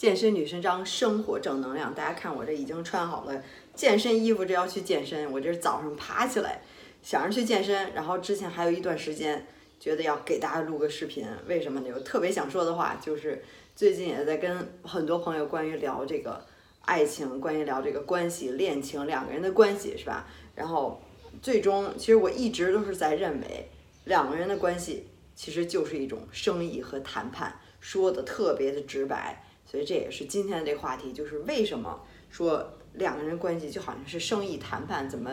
健身女神张，生活正能量。大家看我这已经穿好了健身衣服，这要去健身。我这是早上爬起来想着去健身，然后之前还有一段时间觉得要给大家录个视频，为什么呢？有特别想说的话，就是最近也在跟很多朋友关于聊这个爱情，关于聊这个关系、恋情，两个人的关系是吧？然后最终，其实我一直都是在认为，两个人的关系其实就是一种生意和谈判，说的特别的直白。所以这也是今天的这话题，就是为什么说两个人关系就好像是生意谈判，怎么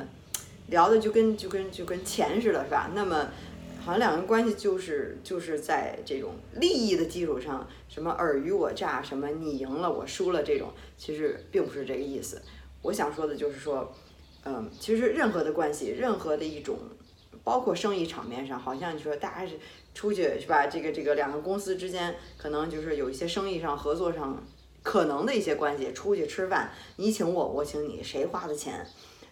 聊的就跟就跟就跟钱似的，是吧？那么好像两个人关系就是就是在这种利益的基础上，什么尔虞我诈，什么你赢了我输了这种，其实并不是这个意思。我想说的就是说，嗯，其实任何的关系，任何的一种，包括生意场面上，好像你说大家是。出去是吧？这个这个两个公司之间可能就是有一些生意上合作上可能的一些关系。出去吃饭，你请我，我请你，谁花的钱？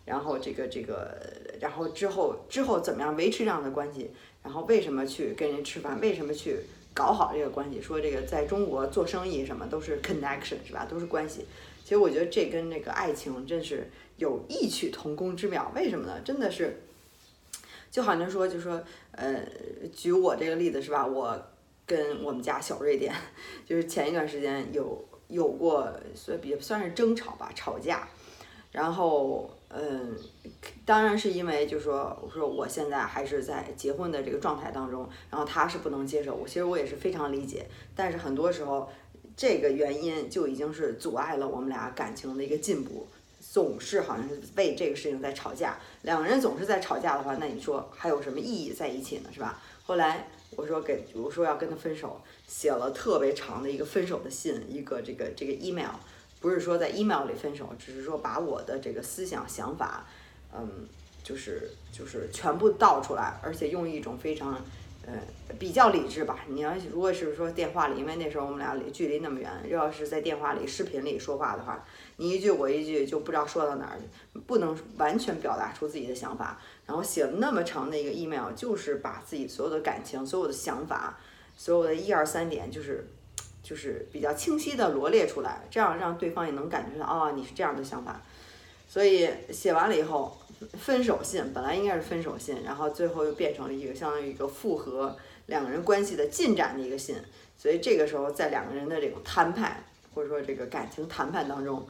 然后这个这个，然后之后之后怎么样维持这样的关系？然后为什么去跟人吃饭？为什么去搞好这个关系？说这个在中国做生意什么都是 connection 是吧？都是关系。其实我觉得这跟那个爱情真是有异曲同工之妙。为什么呢？真的是。就好像说，就说，呃，举我这个例子是吧？我跟我们家小瑞典，就是前一段时间有有过，所以比算是争吵吧，吵架。然后，嗯，当然是因为，就说，我说我现在还是在结婚的这个状态当中，然后他是不能接受我，其实我也是非常理解。但是很多时候，这个原因就已经是阻碍了我们俩感情的一个进步。总是好像是为这个事情在吵架，两个人总是在吵架的话，那你说还有什么意义在一起呢？是吧？后来我说给，我说要跟他分手，写了特别长的一个分手的信，一个这个这个 email，不是说在 email 里分手，只是说把我的这个思想想法，嗯，就是就是全部倒出来，而且用一种非常。呃，比较理智吧。你要如果是说电话里，因为那时候我们俩距离那么远，要是在电话里、视频里说话的话，你一句我一句，就不知道说到哪儿，不能完全表达出自己的想法。然后写了那么长的一个 email，就是把自己所有的感情、所有的想法、所有的一二三点，就是就是比较清晰的罗列出来，这样让对方也能感觉到啊，你是这样的想法。所以写完了以后。分手信本来应该是分手信，然后最后又变成了一个相当于一个复合两个人关系的进展的一个信，所以这个时候在两个人的这种谈判或者说这个感情谈判当中，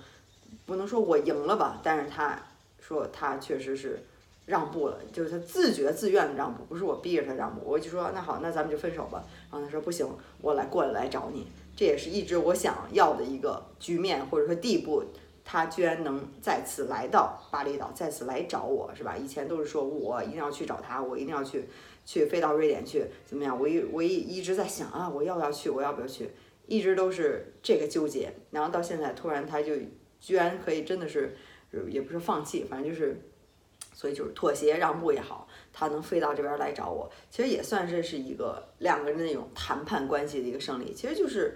不能说我赢了吧，但是他说他确实是让步了，就是他自觉自愿的让步，不是我逼着他让步，我就说那好，那咱们就分手吧。然后他说不行，我来过来来找你，这也是一直我想要的一个局面或者说地步。他居然能再次来到巴厘岛，再次来找我，是吧？以前都是说我一定要去找他，我一定要去，去飞到瑞典去，怎么样？我一我一一直在想啊，我要不要去？我要不要去？一直都是这个纠结。然后到现在，突然他就居然可以，真的是，也不是放弃，反正就是，所以就是妥协让步也好，他能飞到这边来找我，其实也算是是一个两个人的那种谈判关系的一个胜利，其实就是。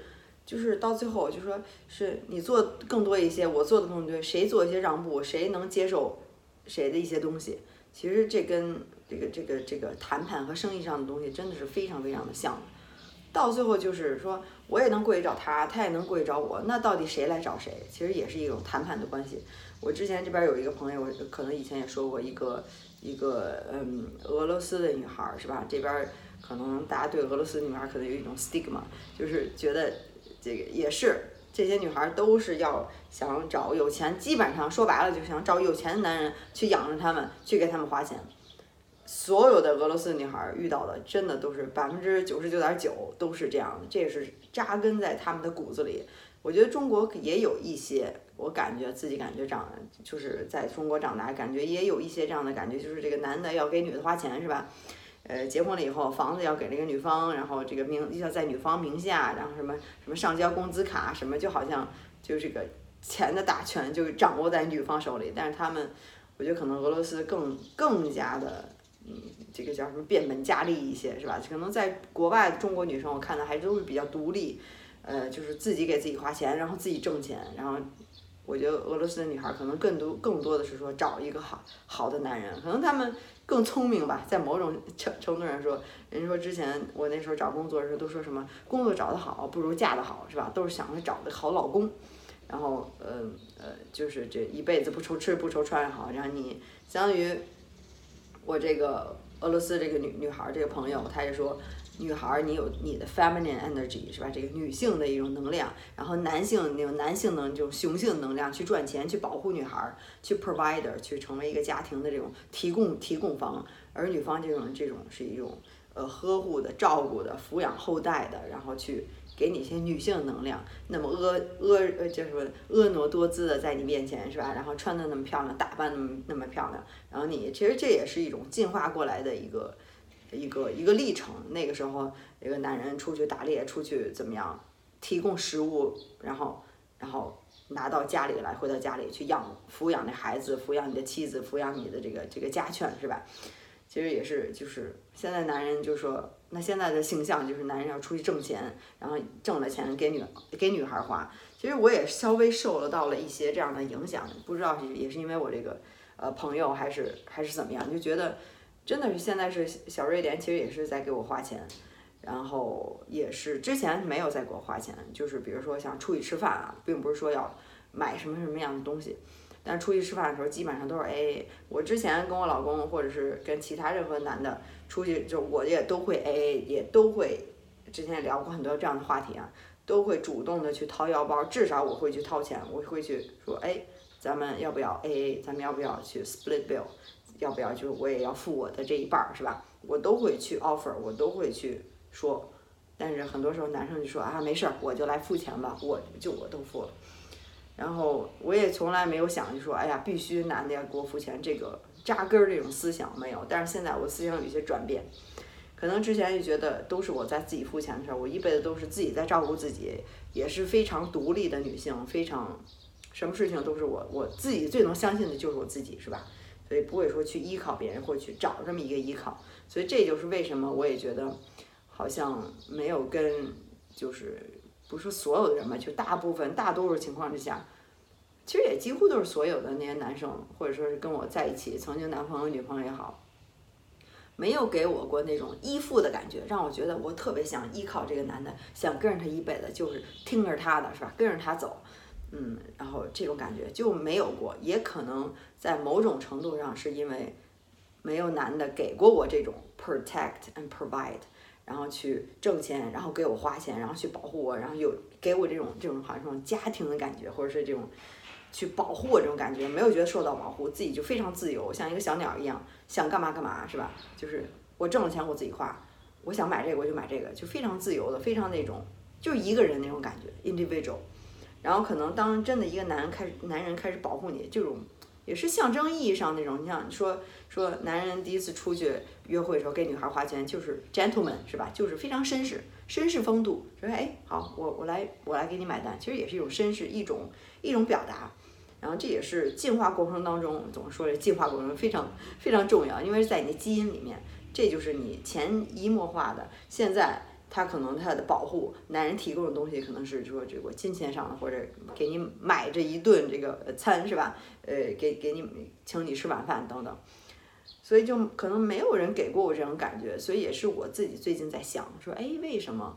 就是到最后，就说是你做更多一些，我做的更多，谁做一些让步，谁能接受谁的一些东西。其实这跟这个这个这个谈判和生意上的东西真的是非常非常的像。到最后就是说，我也能过去找他，他也能过去找我，那到底谁来找谁？其实也是一种谈判的关系。我之前这边有一个朋友，可能以前也说过一个一个嗯俄罗斯的女孩是吧？这边可能大家对俄罗斯女孩可能有一种 stigma，就是觉得。这个也是，这些女孩都是要想找有钱，基本上说白了就想找有钱的男人去养着他们，去给他们花钱。所有的俄罗斯女孩遇到的，真的都是百分之九十九点九都是这样的，这也是扎根在他们的骨子里。我觉得中国也有一些，我感觉自己感觉长，就是在中国长大，感觉也有一些这样的感觉，就是这个男的要给女的花钱，是吧？呃，结婚了以后，房子要给那个女方，然后这个名要在女方名下，然后什么什么上交工资卡，什么就好像就这个钱的大权就掌握在女方手里。但是他们，我觉得可能俄罗斯更更加的，嗯，这个叫什么变本加厉一些，是吧？可能在国外中国女生，我看的还都是比较独立，呃，就是自己给自己花钱，然后自己挣钱，然后我觉得俄罗斯的女孩可能更多更多的是说找一个好好的男人，可能他们更聪明吧，在某种程程度上说，人家说之前我那时候找工作的时候都说什么工作找得好不如嫁得好，是吧？都是想着找个好老公，然后呃呃就是这一辈子不愁吃不愁穿好，然后你相当于我这个俄罗斯这个女女孩这个朋友，她也说。女孩，你有你的 feminine energy 是吧？这个女性的一种能量，然后男性那种男性的这种雄性能量去赚钱，去保护女孩，去 provider，去成为一个家庭的这种提供提供方，而女方这种这种是一种呃呵护的、照顾的、抚养后代的，然后去给你一些女性能量。那么婀婀呃叫什么婀娜多姿的在你面前是吧？然后穿的那么漂亮，打扮那么那么漂亮，然后你其实这也是一种进化过来的一个。一个一个历程，那个时候，一个男人出去打猎，出去怎么样，提供食物，然后，然后拿到家里来，回到家里去养抚养那孩子，抚养你的妻子，抚养你的这个这个家犬，是吧？其实也是，就是现在男人就说，那现在的形象就是男人要出去挣钱，然后挣了钱给女给女孩花。其实我也稍微受了到了一些这样的影响，不知道是也是因为我这个呃朋友还是还是怎么样，就觉得。真的是现在是小瑞典，其实也是在给我花钱，然后也是之前没有在给我花钱，就是比如说想出去吃饭啊，并不是说要买什么什么样的东西，但出去吃饭的时候基本上都是 AA。我之前跟我老公或者是跟其他任何男的出去，就我也都会 AA，也都会之前也聊过很多这样的话题啊，都会主动的去掏腰包，至少我会去掏钱，我会去说，哎，咱们要不要 AA？咱们要不要去 split bill？要不要？就是我也要付我的这一半儿，是吧？我都会去 offer，我都会去说。但是很多时候男生就说啊，没事儿，我就来付钱吧，我就我都付了。然后我也从来没有想就说，哎呀，必须男的要给我付钱，这个扎根儿这种思想没有。但是现在我思想有一些转变，可能之前就觉得都是我在自己付钱的时候，我一辈子都是自己在照顾自己，也是非常独立的女性，非常什么事情都是我我自己最能相信的就是我自己，是吧？所以不会说去依靠别人或去找这么一个依靠，所以这就是为什么我也觉得好像没有跟就是不是所有的人吧，就大部分大多数情况之下，其实也几乎都是所有的那些男生或者说是跟我在一起曾经男朋友女朋友也好，没有给我过那种依附的感觉，让我觉得我特别想依靠这个男的，想跟着他一辈子，就是听着他的是吧，跟着他走。嗯，然后这种感觉就没有过，也可能在某种程度上是因为没有男的给过我这种 protect and provide，然后去挣钱，然后给我花钱，然后去保护我，然后有给我这种这种好像这种家庭的感觉，或者是这种去保护我这种感觉，没有觉得受到保护，自己就非常自由，像一个小鸟一样，想干嘛干嘛，是吧？就是我挣了钱我自己花，我想买这个我就买这个，就非常自由的，非常那种就一个人那种感觉，individual。然后可能当真的一个男人开始，男人开始保护你，这种也是象征意义上那种。你像说说男人第一次出去约会的时候给女孩花钱，就是 gentleman 是吧？就是非常绅士，绅士风度。说哎，好，我我来我来给你买单，其实也是一种绅士，一种一种表达。然后这也是进化过程当中，怎么说这进化过程非常非常重要，因为在你的基因里面，这就是你潜移默化的。现在。他可能他的保护，男人提供的东西可能是说这个金钱上的，或者给你买这一顿这个餐是吧？呃，给给你请你吃晚饭等等，所以就可能没有人给过我这种感觉，所以也是我自己最近在想说，哎，为什么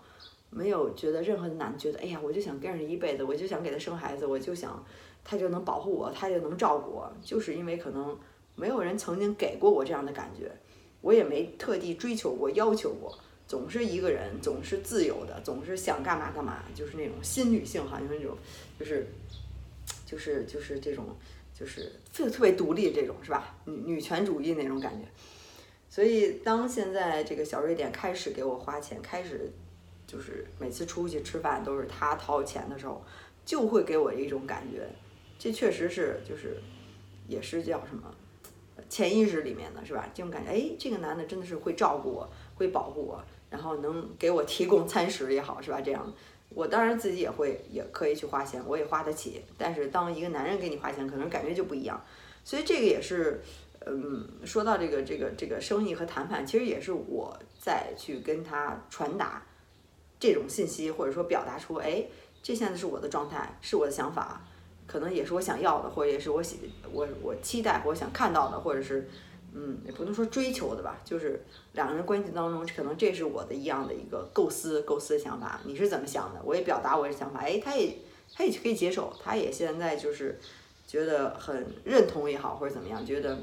没有觉得任何的男觉得，哎呀，我就想跟着一辈子，我就想给他生孩子，我就想他就能保护我，他就能照顾我，就是因为可能没有人曾经给过我这样的感觉，我也没特地追求过、要求过。总是一个人，总是自由的，总是想干嘛干嘛，就是那种新女性，好像那种，就是，就是就是这种，就是特特别独立这种，是吧？女女权主义那种感觉。所以当现在这个小瑞典开始给我花钱，开始就是每次出去吃饭都是他掏钱的时候，就会给我一种感觉，这确实是就是也是叫什么潜意识里面的是吧？这种感觉，哎，这个男的真的是会照顾我，会保护我。然后能给我提供餐食也好，是吧？这样，我当然自己也会，也可以去花钱，我也花得起。但是当一个男人给你花钱，可能感觉就不一样。所以这个也是，嗯，说到这个这个这个生意和谈判，其实也是我在去跟他传达这种信息，或者说表达出，哎，这现在是我的状态，是我的想法。可能也是我想要的，或者也是我喜我我期待我想看到的，或者是嗯也不能说追求的吧，就是两个人关系当中，可能这是我的一样的一个构思构思的想法，你是怎么想的？我也表达我的想法，哎，他也他也可以接受，他也现在就是觉得很认同也好，或者怎么样，觉得，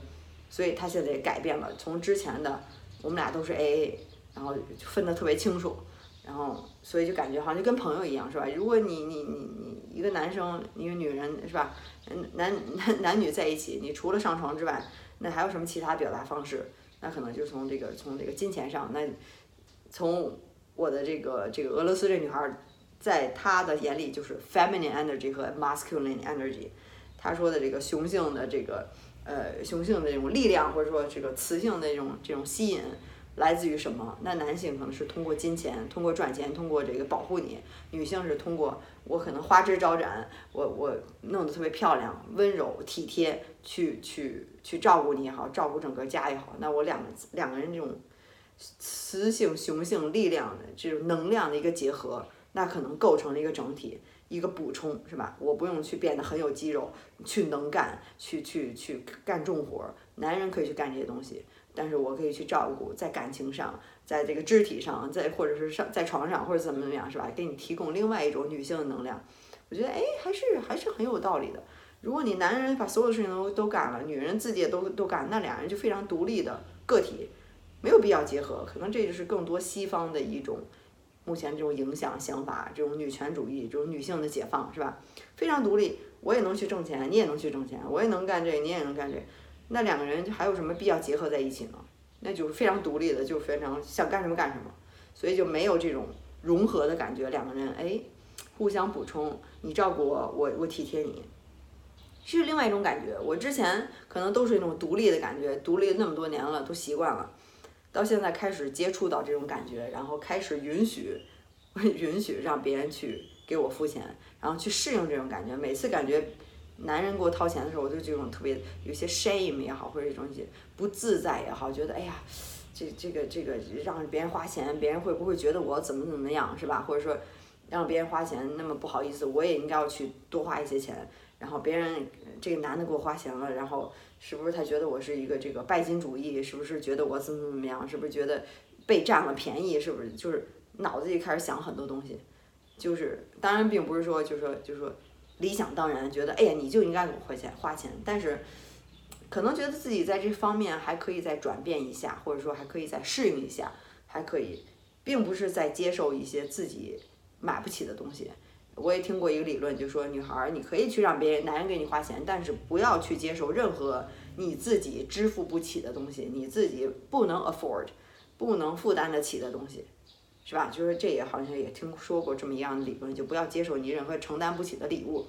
所以他现在也改变了，从之前的我们俩都是 A A，然后分得特别清楚。然后，所以就感觉好像就跟朋友一样，是吧？如果你你你你一个男生一个女人，是吧？嗯，男男男女在一起，你除了上床之外，那还有什么其他表达方式？那可能就从这个从这个金钱上，那从我的这个这个俄罗斯这女孩，在她的眼里就是 feminine energy 和 masculine energy，她说的这个雄性的这个呃雄性的这种力量，或者说这个雌性的这种这种吸引。来自于什么？那男性可能是通过金钱，通过赚钱，通过这个保护你；女性是通过我可能花枝招展，我我弄得特别漂亮、温柔、体贴，去去去照顾你也好，照顾整个家也好。那我两个两个人这种雌性雄性力量的这种能量的一个结合，那可能构成了一个整体，一个补充，是吧？我不用去变得很有肌肉，去能干，去去去干重活，男人可以去干这些东西。但是我可以去照顾，在感情上，在这个肢体上，在或者是上在床上或者怎么怎么样，是吧？给你提供另外一种女性的能量，我觉得哎，还是还是很有道理的。如果你男人把所有的事情都都干了，女人自己也都都干，那俩人就非常独立的个体，没有必要结合。可能这就是更多西方的一种目前这种影响想法，这种女权主义，这种女性的解放，是吧？非常独立，我也能去挣钱，你也能去挣钱，我也能干这，你也能干这。那两个人就还有什么必要结合在一起呢？那就是非常独立的，就非常想干什么干什么，所以就没有这种融合的感觉。两个人哎，互相补充，你照顾我，我我体贴你，是另外一种感觉。我之前可能都是一种独立的感觉，独立那么多年了，都习惯了，到现在开始接触到这种感觉，然后开始允许 允许让别人去给我付钱，然后去适应这种感觉。每次感觉。男人给我掏钱的时候，我就这种特别有些 shame 也好，或者这种不自在也好，觉得哎呀，这这个这个让别人花钱，别人会不会觉得我怎么怎么样，是吧？或者说让别人花钱那么不好意思，我也应该要去多花一些钱。然后别人这个男的给我花钱了，然后是不是他觉得我是一个这个拜金主义？是不是觉得我怎么怎么样？是不是觉得被占了便宜？是不是就是脑子里开始想很多东西？就是当然并不是说就是说就是说。理想当然觉得，哎呀，你就应该给我花钱花钱，但是可能觉得自己在这方面还可以再转变一下，或者说还可以再适应一下，还可以，并不是在接受一些自己买不起的东西。我也听过一个理论，就说女孩儿你可以去让别人男人给你花钱，但是不要去接受任何你自己支付不起的东西，你自己不能 afford，不能负担得起的东西。是吧？就是这也好像也听说过这么一样的理论，就不要接受你任何承担不起的礼物，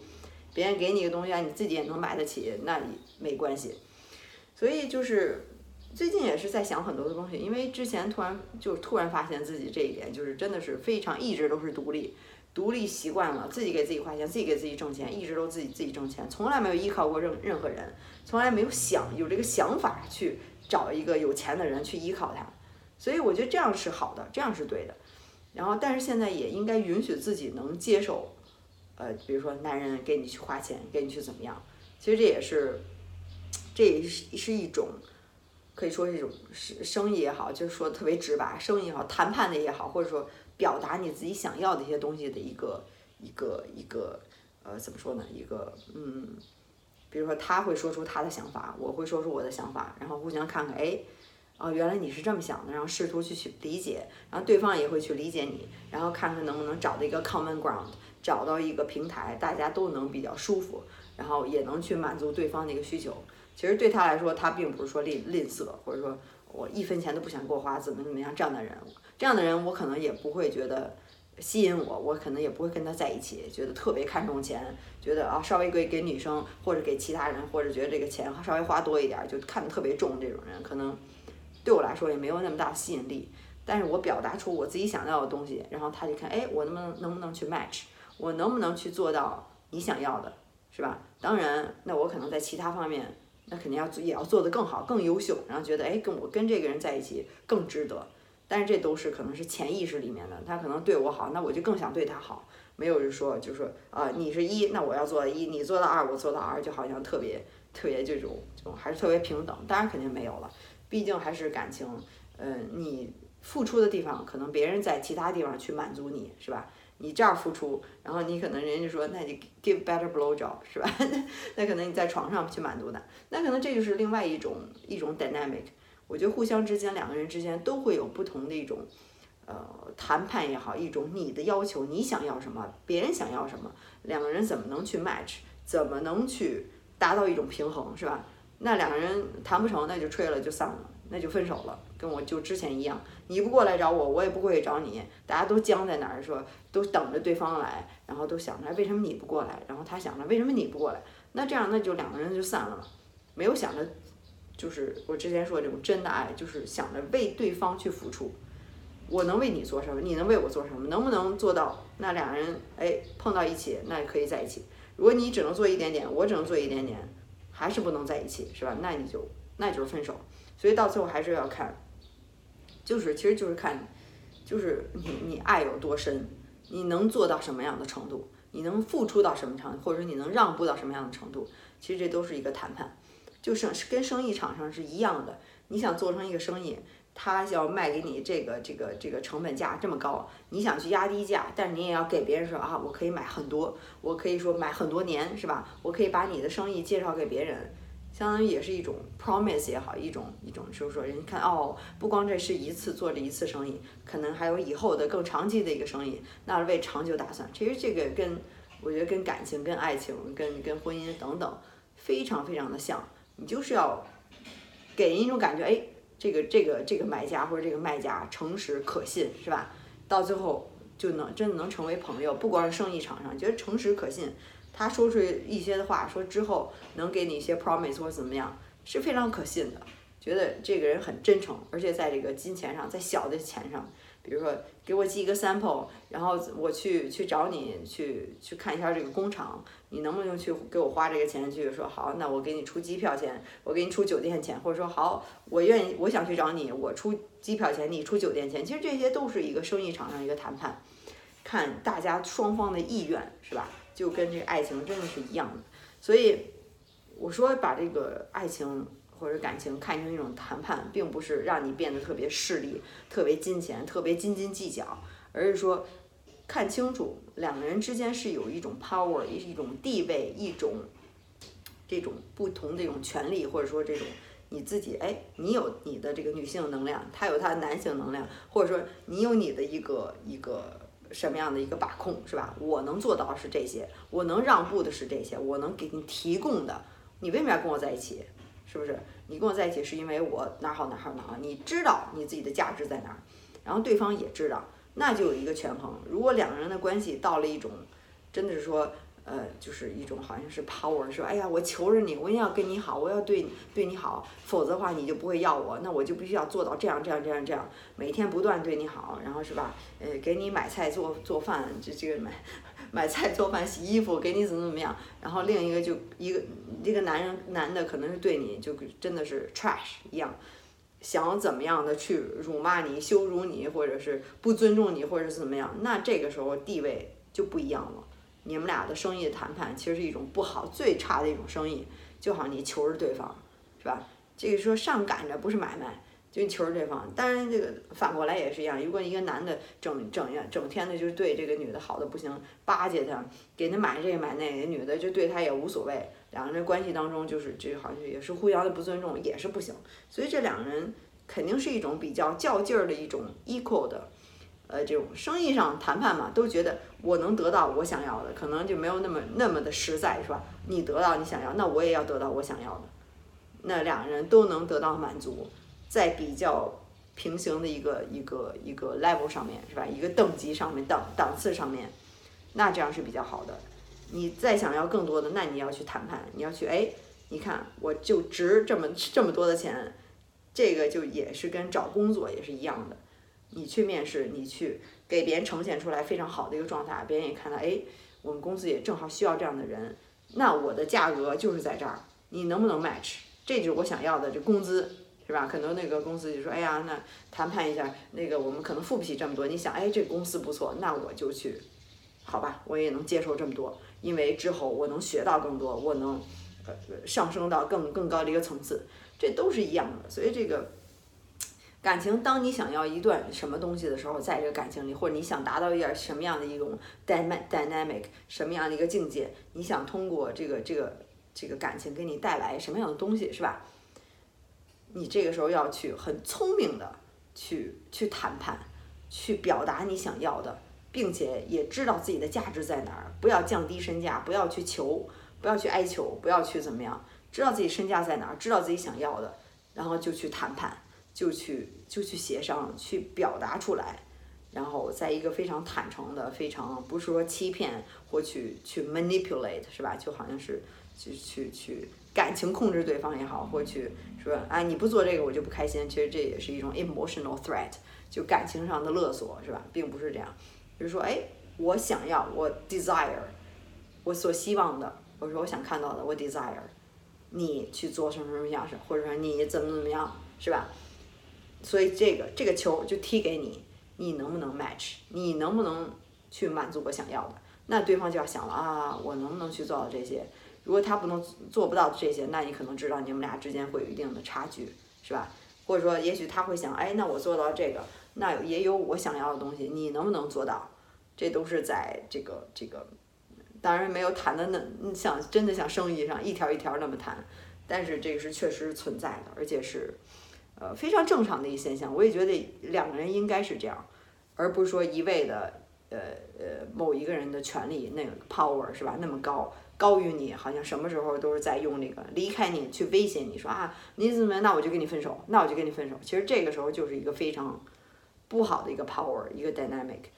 别人给你个东西啊，你自己也能买得起，那也没关系。所以就是最近也是在想很多的东西，因为之前突然就突然发现自己这一点，就是真的是非常一直都是独立，独立习惯了，自己给自己花钱，自己给自己挣钱，一直都自己自己挣钱，从来没有依靠过任任何人，从来没有想有这个想法去找一个有钱的人去依靠他。所以我觉得这样是好的，这样是对的。然后，但是现在也应该允许自己能接受，呃，比如说男人给你去花钱，给你去怎么样？其实这也是，这也是是一种，可以说是一种生生意也好，就是说特别直白，生意也好，谈判的也好，或者说表达你自己想要的一些东西的一个一个一个，呃，怎么说呢？一个嗯，比如说他会说出他的想法，我会说出我的想法，然后互相看看，哎。哦，原来你是这么想的，然后试图去去理解，然后对方也会去理解你，然后看看能不能找到一个 common ground，找到一个平台，大家都能比较舒服，然后也能去满足对方的一个需求。其实对他来说，他并不是说吝吝啬，或者说我一分钱都不想给我花，怎么怎么样这样的人，这样的人我可能也不会觉得吸引我，我可能也不会跟他在一起，觉得特别看重钱，觉得啊稍微给给女生或者给其他人，或者觉得这个钱稍微花多一点就看得特别重，这种人可能。对我来说也没有那么大吸引力，但是我表达出我自己想要的东西，然后他就看，哎，我能不能能不能去 match，我能不能去做到你想要的，是吧？当然，那我可能在其他方面，那肯定要也要做得更好、更优秀，然后觉得，哎，跟我跟这个人在一起更值得。但是这都是可能是潜意识里面的，他可能对我好，那我就更想对他好。没有人说就说啊你是一，那我要做到一，你做到二，我做到二，就好像特别特别这种这种还是特别平等。当然肯定没有了，毕竟还是感情，嗯，你付出的地方可能别人在其他地方去满足你是吧？你这样付出，然后你可能人家就说那你 give better blow job 是吧？那可能你在床上去满足他，那可能这就是另外一种一种 dynamic。我觉得互相之间两个人之间都会有不同的一种。呃，谈判也好，一种你的要求，你想要什么，别人想要什么，两个人怎么能去 match，怎么能去达到一种平衡，是吧？那两个人谈不成，那就吹了，就散了，那就分手了，跟我就之前一样，你不过来找我，我也不会找你，大家都僵在那儿，说都等着对方来，然后都想着为什么你不过来，然后他想着为什么你不过来，那这样那就两个人就散了嘛，没有想着，就是我之前说这种真的爱，就是想着为对方去付出。我能为你做什么？你能为我做什么？能不能做到？那俩人哎碰到一起，那可以在一起。如果你只能做一点点，我只能做一点点，还是不能在一起，是吧？那你就那就是分手。所以到最后还是要看，就是其实就是看，就是你你爱有多深，你能做到什么样的程度，你能付出到什么程，或者说你能让步到什么样的程度，其实这都是一个谈判，就是跟生意场上是一样的。你想做成一个生意。他要卖给你这个这个这个成本价这么高，你想去压低价，但是你也要给别人说啊，我可以买很多，我可以说买很多年，是吧？我可以把你的生意介绍给别人，相当于也是一种 promise 也好，一种一种就是说，人看哦，不光这是一次做这一次生意，可能还有以后的更长期的一个生意，那是为长久打算。其实这个跟我觉得跟感情、跟爱情、跟跟婚姻等等非常非常的像，你就是要给人一种感觉，哎。这个这个这个买家或者这个卖家诚实可信是吧？到最后就能真的能成为朋友，不光是生意场上，觉得诚实可信，他说出一些的话，说之后能给你一些 promise 或者怎么样，是非常可信的。觉得这个人很真诚，而且在这个金钱上，在小的钱上。比如说，给我寄一个 sample，然后我去去找你去去看一下这个工厂，你能不能去给我花这个钱去说好？那我给你出机票钱，我给你出酒店钱，或者说好，我愿意，我想去找你，我出机票钱，你出酒店钱。其实这些都是一个生意场上一个谈判，看大家双方的意愿是吧？就跟这个爱情真的是一样的。所以我说把这个爱情。或者感情看成一种谈判，并不是让你变得特别势利、特别金钱、特别斤斤计较，而是说看清楚两个人之间是有一种 power、一种地位、一种这种不同的一种权利，或者说这种你自己哎，你有你的这个女性能量，他有他的男性能量，或者说你有你的一个一个什么样的一个把控，是吧？我能做到是这些，我能让步的是这些，我能给你提供的，你为什么要跟我在一起？是不是你跟我在一起是因为我哪好哪好哪好？你知道你自己的价值在哪儿，然后对方也知道，那就有一个权衡。如果两个人的关系到了一种，真的是说，呃，就是一种好像是 power，说，哎呀，我求着你，我一定要跟你好，我要对对你好，否则的话你就不会要我，那我就必须要做到这样这样这样这样，每天不断对你好，然后是吧？呃，给你买菜做做饭，这这个买。买菜、做饭、洗衣服，给你怎么怎么样，然后另一个就一个一个男人男的可能是对你就真的是 trash 一样，想怎么样的去辱骂你、羞辱你，或者是不尊重你，或者是怎么样，那这个时候地位就不一样了。你们俩的生意谈判其实是一种不好、最差的一种生意，就好像你求着对方，是吧？这个说上赶着不是买卖。就求着对方，当然这个反过来也是一样。如果一个男的整整样整天的就是对这个女的好的不行，巴结她，给她买这个买那个，女的就对他也无所谓。两个人关系当中就是这好像也是互相的不尊重，也是不行。所以这两个人肯定是一种比较较劲儿的一种 equal 的，呃，这种生意上谈判嘛，都觉得我能得到我想要的，可能就没有那么那么的实在，是吧？你得到你想要，那我也要得到我想要的，那两个人都能得到满足。在比较平行的一个一个一个 level 上面是吧？一个等级上面档档次上面，那这样是比较好的。你再想要更多的，那你要去谈判，你要去哎，你看我就值这么这么多的钱，这个就也是跟找工作也是一样的。你去面试，你去给别人呈现出来非常好的一个状态，别人也看到哎，我们公司也正好需要这样的人，那我的价格就是在这儿，你能不能 match？这就是我想要的这工资。是吧？可能那个公司就说：“哎呀，那谈判一下，那个我们可能付不起这么多。你想，哎，这公司不错，那我就去好吧，我也能接受这么多，因为之后我能学到更多，我能呃上升到更更高的一个层次，这都是一样的。所以这个感情，当你想要一段什么东西的时候，在这个感情里，或者你想达到一点什么样的一种 dynamic dynamic 什么样的一个境界，你想通过这个这个这个感情给你带来什么样的东西，是吧？你这个时候要去很聪明的去去谈判，去表达你想要的，并且也知道自己的价值在哪儿，不要降低身价，不要去求，不要去哀求，不要去怎么样，知道自己身价在哪儿，知道自己想要的，然后就去谈判。就去就去协商，去表达出来，然后在一个非常坦诚的、非常不是说欺骗或去去 manipulate 是吧？就好像是去去去感情控制对方也好，或去说啊你不做这个我就不开心。其实这也是一种 emotional threat，就感情上的勒索是吧？并不是这样，就是说哎我想要我 desire 我所希望的，或者说我想看到的我 desire 你去做什么什么样式，或者说你怎么怎么样是吧？所以这个这个球就踢给你，你能不能 match？你能不能去满足我想要的？那对方就要想了啊，我能不能去做到这些？如果他不能做不到这些，那你可能知道你们俩之间会有一定的差距，是吧？或者说，也许他会想，哎，那我做到这个，那也有我想要的东西，你能不能做到？这都是在这个这个，当然没有谈的那像真的像生意上一条一条那么谈，但是这个是确实存在的，而且是。呃，非常正常的一个现象，我也觉得两个人应该是这样，而不是说一味的，呃呃，某一个人的权利那个 power 是吧，那么高，高于你，好像什么时候都是在用那个离开你去威胁你说啊，你怎么那我就跟你分手，那我就跟你分手。其实这个时候就是一个非常不好的一个 power，一个 dynamic。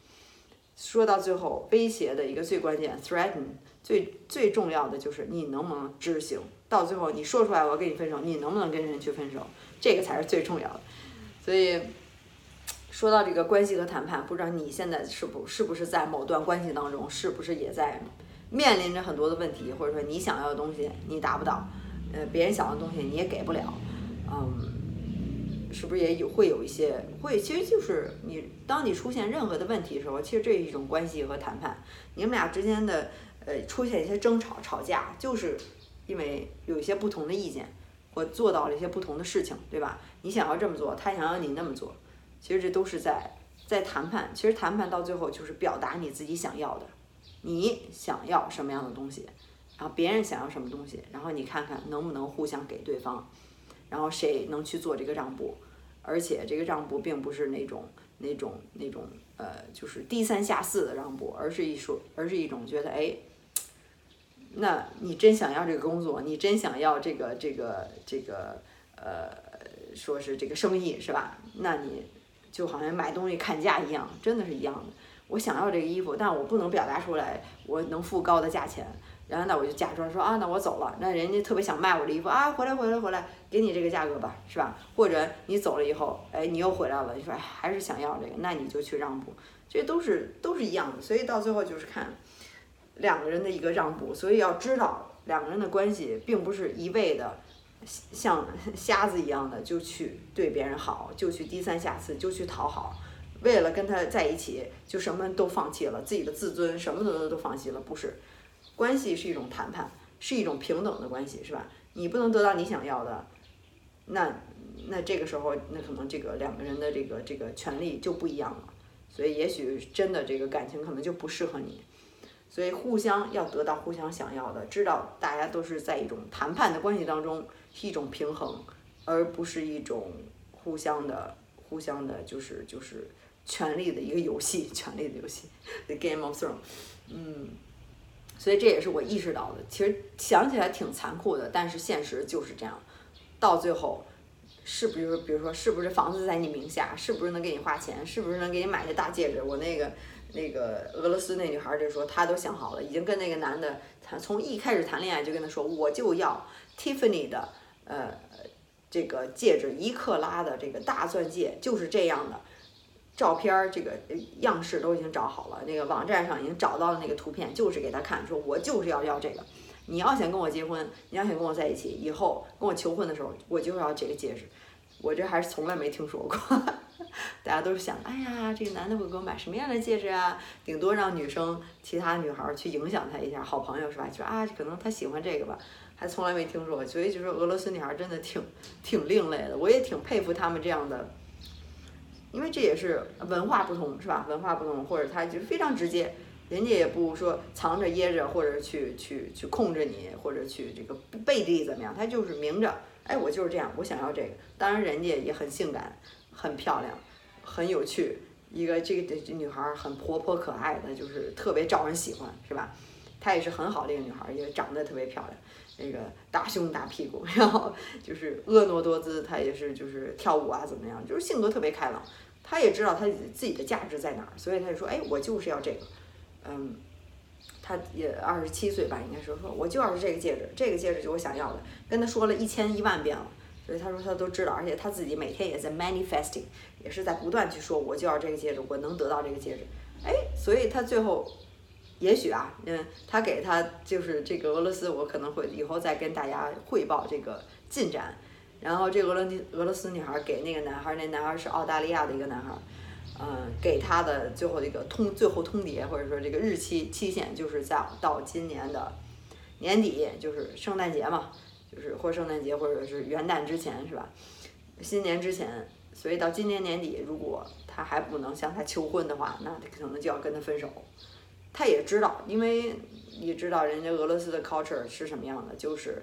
说到最后，威胁的一个最关键，threaten 最最重要的就是你能不能执行。到最后你说出来我要跟你分手，你能不能跟人去分手？这个才是最重要的，所以说到这个关系和谈判，不知道你现在是不是不是在某段关系当中，是不是也在面临着很多的问题，或者说你想要的东西你达不到，呃，别人想要的东西你也给不了，嗯，是不是也有会有一些会，其实就是你当你出现任何的问题的时候，其实这是一种关系和谈判，你们俩之间的呃出现一些争吵吵架，就是因为有一些不同的意见。或做到了一些不同的事情，对吧？你想要这么做，他想要你那么做，其实这都是在在谈判。其实谈判到最后就是表达你自己想要的，你想要什么样的东西，然后别人想要什么东西，然后你看看能不能互相给对方，然后谁能去做这个让步，而且这个让步并不是那种那种那种呃，就是低三下四的让步，而是一说，而是一种觉得哎。那你真想要这个工作，你真想要这个这个这个呃，说是这个生意是吧？那你就好像买东西砍价一样，真的是一样的。我想要这个衣服，但我不能表达出来，我能付高的价钱。然后那我就假装说啊，那我走了。那人家特别想卖我的衣服啊，回来回来回来，给你这个价格吧，是吧？或者你走了以后，哎，你又回来了，你说还是想要这个，那你就去让步，这都是都是一样的。所以到最后就是看。两个人的一个让步，所以要知道两个人的关系并不是一味的像瞎子一样的就去对别人好，就去低三下四，就去讨好，为了跟他在一起就什么都放弃了，自己的自尊什么的都放弃了，不是？关系是一种谈判，是一种平等的关系，是吧？你不能得到你想要的，那那这个时候那可能这个两个人的这个这个权利就不一样了，所以也许真的这个感情可能就不适合你。所以互相要得到互相想要的，知道大家都是在一种谈判的关系当中，是一种平衡，而不是一种互相的、互相的，就是就是权力的一个游戏，权力的游戏，The Game of Thrones。嗯，所以这也是我意识到的。其实想起来挺残酷的，但是现实就是这样。到最后，是不是比如说，是不是房子在你名下？是不是能给你花钱？是不是能给你买那大戒指？我那个。那个俄罗斯那女孩就说，她都想好了，已经跟那个男的，谈从一开始谈恋爱就跟他说，我就要 Tiffany 的，呃，这个戒指，一克拉的这个大钻戒，就是这样的，照片儿这个样式都已经找好了，那个网站上已经找到了那个图片，就是给他看，说我就是要要这个，你要想跟我结婚，你要想跟我在一起，以后跟我求婚的时候，我就要这个戒指，我这还是从来没听说过。大家都是想，哎呀，这个男的会给我买什么样的戒指啊？顶多让女生其他女孩去影响他一下，好朋友是吧？就啊，可能他喜欢这个吧，还从来没听说过。所以就说俄罗斯女孩真的挺挺另类的，我也挺佩服他们这样的，因为这也是文化不同是吧？文化不同，或者他就非常直接，人家也不说藏着掖着，或者去去去控制你，或者去这个背地怎么样，他就是明着，哎，我就是这样，我想要这个。当然人家也很性感。很漂亮，很有趣，一个这个这女孩很活泼可爱的，就是特别招人喜欢，是吧？她也是很好的一个女孩，也长得特别漂亮，那个大胸大屁股，然后就是婀娜多姿。她也是就是跳舞啊怎么样，就是性格特别开朗。她也知道她自己的价值在哪儿，所以她就说：“哎，我就是要这个。”嗯，她也二十七岁吧，应该是说，我就要是这个戒指，这个戒指就我想要的，跟她说了一千一万遍了。所以他说他都知道，而且他自己每天也在 manifesting，也是在不断去说，我就要这个戒指，我能得到这个戒指。哎，所以他最后，也许啊，嗯，他给他就是这个俄罗斯，我可能会以后再跟大家汇报这个进展。然后这俄罗斯俄罗斯女孩给那个男孩，那男孩是澳大利亚的一个男孩，嗯，给他的最后一个通最后通牒或者说这个日期期限就是在到今年的年底，就是圣诞节嘛。就是或圣诞节或者是元旦之前是吧？新年之前，所以到今年年底，如果他还不能向他求婚的话，那他可能就要跟他分手。他也知道，因为你知道人家俄罗斯的 culture 是什么样的，就是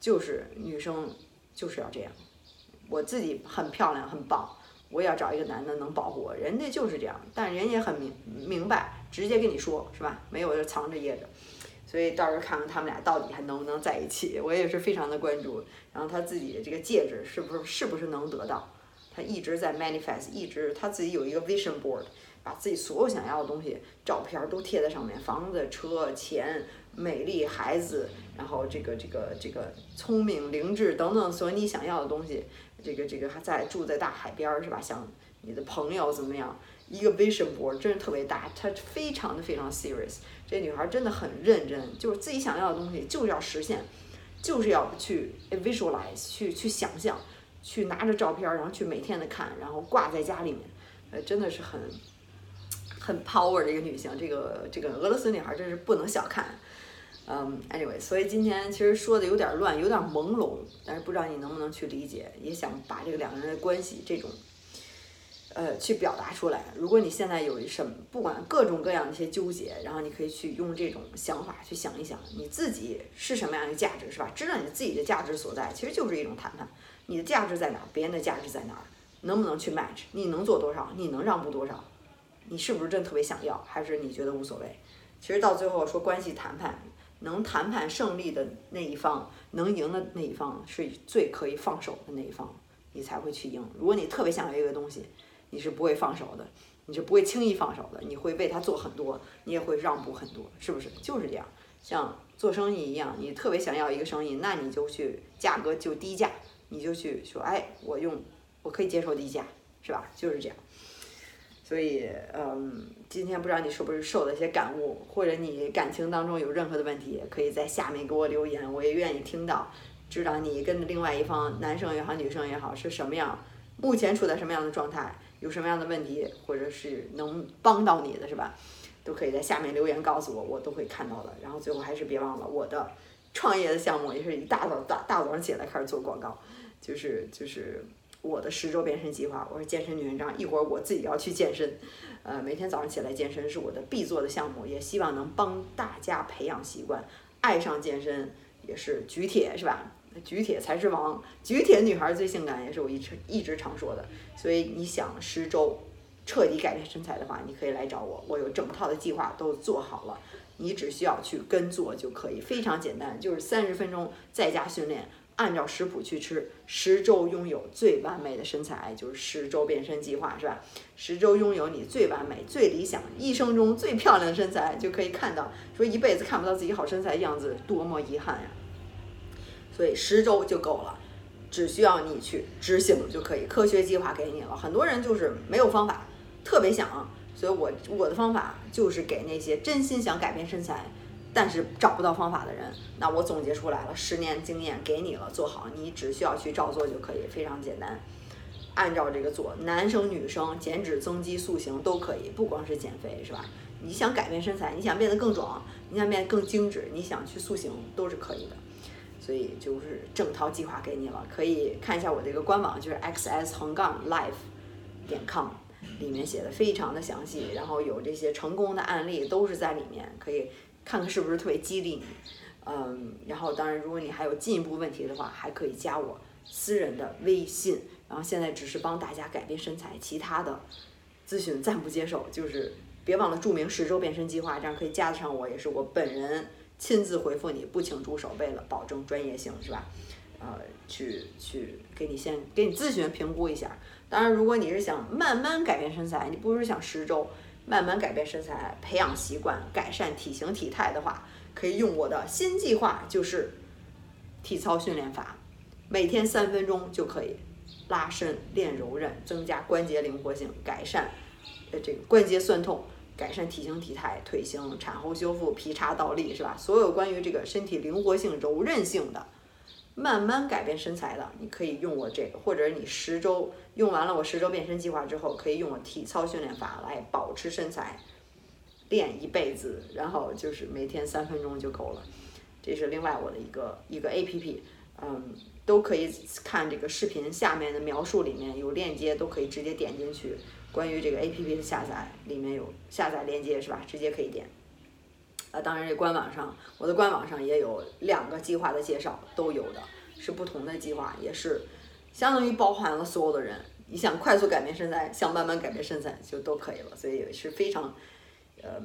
就是女生就是要这样。我自己很漂亮很棒，我也要找一个男的能保护我，人家就是这样。但人也很明明白，直接跟你说是吧？没有就藏着掖着。所以到时候看看他们俩到底还能不能在一起，我也是非常的关注。然后他自己的这个戒指是不是是不是能得到？他一直在 manifest，一直他自己有一个 vision board，把自己所有想要的东西照片都贴在上面，房子、车、钱、美丽、孩子，然后这个这个这个聪明、灵智等等所有你想要的东西。这个这个还在住在大海边是吧？想你的朋友怎么样？一个 vision board 真是特别大，她非常的非常 serious。这女孩真的很认真，就是自己想要的东西就是要实现，就是要去 visualize，去去想象，去拿着照片，然后去每天的看，然后挂在家里面，呃，真的是很很 power 的一个女性。这个这个俄罗斯女孩真是不能小看。嗯，anyway，所以今天其实说的有点乱，有点朦胧，但是不知道你能不能去理解，也想把这个两个人的关系这种。呃，去表达出来。如果你现在有什么，不管各种各样的一些纠结，然后你可以去用这种想法去想一想，你自己是什么样的价值，是吧？知道你自己的价值所在，其实就是一种谈判。你的价值在哪儿？别人的价值在哪儿？能不能去 match？你能做多少？你能让步多少？你是不是真特别想要？还是你觉得无所谓？其实到最后说关系谈判，能谈判胜利的那一方，能赢的那一方，是最可以放手的那一方，你才会去赢。如果你特别想要一个东西。你是不会放手的，你是不会轻易放手的，你会为他做很多，你也会让步很多，是不是？就是这样，像做生意一样，你特别想要一个生意，那你就去价格就低价，你就去说，哎，我用，我可以接受低价，是吧？就是这样。所以，嗯，今天不知道你是不是受了一些感悟，或者你感情当中有任何的问题，可以在下面给我留言，我也愿意听到，知道你跟另外一方，男生也好，女生也好，是什么样，目前处在什么样的状态。有什么样的问题，或者是能帮到你的是吧？都可以在下面留言告诉我，我都会看到的。然后最后还是别忘了我的创业的项目，也是一大早大大早上起来开始做广告，就是就是我的十周变身计划。我是健身女文章，一会儿我自己要去健身，呃，每天早上起来健身是我的必做的项目，也希望能帮大家培养习惯，爱上健身也是举铁是吧？举铁才是王，举铁女孩最性感，也是我一直一直常说的。所以你想十周彻底改变身材的话，你可以来找我，我有整套的计划都做好了，你只需要去跟做就可以，非常简单，就是三十分钟在家训练，按照食谱去吃，十周拥有最完美的身材，就是十周变身计划，是吧？十周拥有你最完美、最理想、一生中最漂亮的身材，就可以看到，说一辈子看不到自己好身材的样子，多么遗憾呀！对十周就够了，只需要你去执行就可以。科学计划给你了，很多人就是没有方法，特别想，所以我我的方法就是给那些真心想改变身材，但是找不到方法的人。那我总结出来了，十年经验给你了，做好，你只需要去照做就可以，非常简单。按照这个做，男生女生减脂增肌塑形都可以，不光是减肥是吧？你想改变身材，你想变得更壮，你想变得更精致，你想去塑形都是可以的。所以就是整套计划给你了，可以看一下我这个官网，就是 xs 横杠 life 点 com，里面写的非常的详细，然后有这些成功的案例都是在里面，可以看看是不是特别激励你。嗯，然后当然如果你还有进一步问题的话，还可以加我私人的微信。然后现在只是帮大家改变身材，其他的咨询暂不接受，就是别忘了注明十周变身计划，这样可以加得上我，也是我本人。亲自回复你，不请助手，为了保证专业性，是吧？呃，去去给你先给你咨询评估一下。当然，如果你是想慢慢改变身材，你不是想十周慢慢改变身材、培养习惯、改善体型体态的话，可以用我的新计划，就是体操训练法，每天三分钟就可以拉伸、练柔韧、增加关节灵活性、改善呃这个关节酸痛。改善体型体态、腿型、产后修复、劈叉倒立，是吧？所有关于这个身体灵活性、柔韧性的，慢慢改变身材的，你可以用我这个，或者你十周用完了我十周变身计划之后，可以用我体操训练法来保持身材，练一辈子，然后就是每天三分钟就够了。这是另外我的一个一个 A P P，嗯，都可以看这个视频下面的描述里面有链接，都可以直接点进去。关于这个 A P P 的下载，里面有下载链接是吧？直接可以点。啊，当然这官网上，我的官网上也有两个计划的介绍，都有的，是不同的计划，也是相当于包含了所有的人。你想快速改变身材，想慢慢改变身材，就都可以了。所以也是非常呃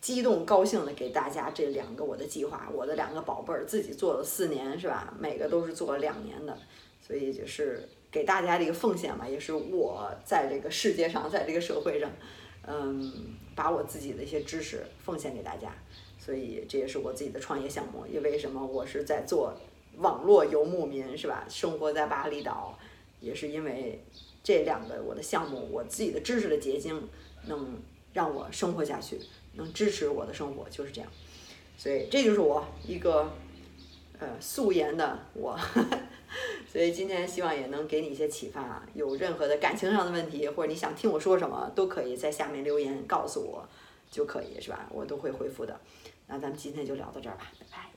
激动高兴的给大家这两个我的计划，我的两个宝贝儿自己做了四年是吧？每个都是做了两年的，所以就是。给大家的一个奉献嘛，也是我在这个世界上，在这个社会上，嗯，把我自己的一些知识奉献给大家，所以这也是我自己的创业项目。因为什么？我是在做网络游牧民，是吧？生活在巴厘岛，也是因为这两个我的项目，我自己的知识的结晶，能让我生活下去，能支持我的生活，就是这样。所以这就是我一个呃素颜的我。所以今天希望也能给你一些启发，有任何的感情上的问题，或者你想听我说什么，都可以在下面留言告诉我，就可以是吧？我都会回复的。那咱们今天就聊到这儿吧，拜拜。